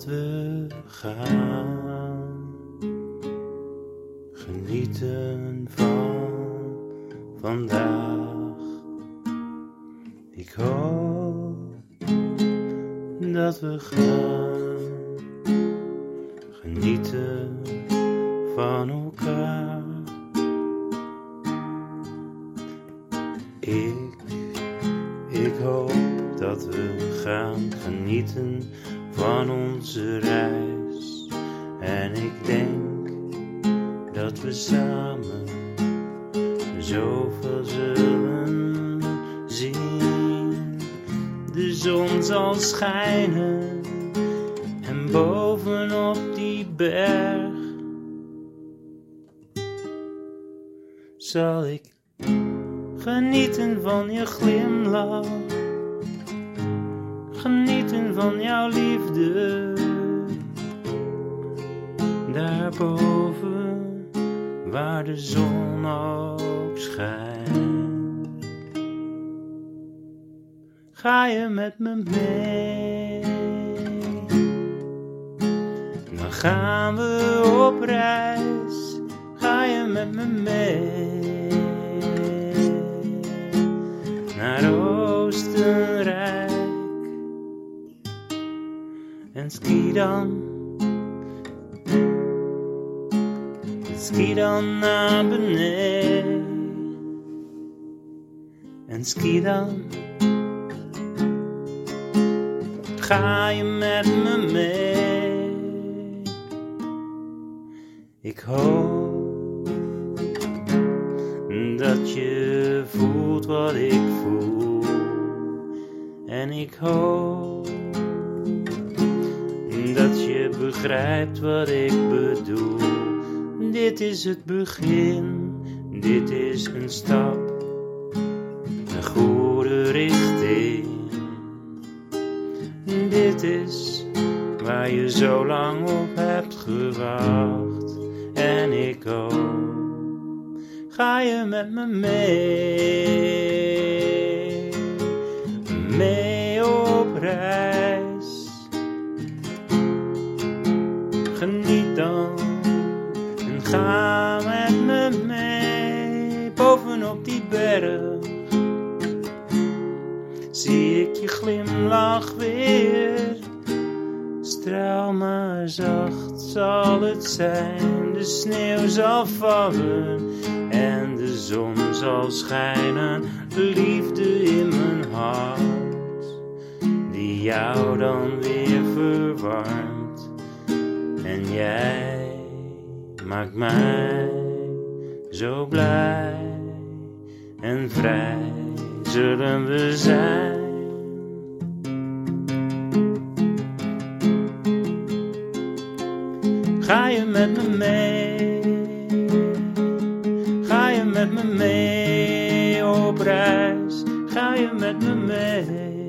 dat we gaan. Genieten van vandaag. Ik hoop dat we gaan. Genieten van elkaar. Ik, ik hoop dat we gaan genieten van onze reis. En ik denk dat we samen zoveel zullen zien. De zon zal schijnen en bovenop die berg zal ik genieten van je glimlach genieten van jouw liefde. Daarboven, waar de zon ook schijnt. Ga je met me mee? Dan gaan we op reis. Ga je met me mee? Naar ski dan. Ski dan naar beneden en ski dan. Ga je met me mee? Ik hoop dat je voelt wat ik voel. En ik hoop begrijpt wat ik bedoel. Dit is het begin, dit is een stap, een goede richting. Dit is waar je zo lang op hebt gewacht. En ik ook, ga je met me mee, en ga met me mee bovenop die berg. Zie ik je glimlach weer, straal maar zacht zal het zijn. De sneeuw zal vallen en de zon zal schijnen. Liefde in mijn hart, die jou dan weer verwarmt. En jij maakt mij zo blij en vrij zullen we zijn. Ga je met me mee? Ga je met me mee op reis? Ga je met me mee?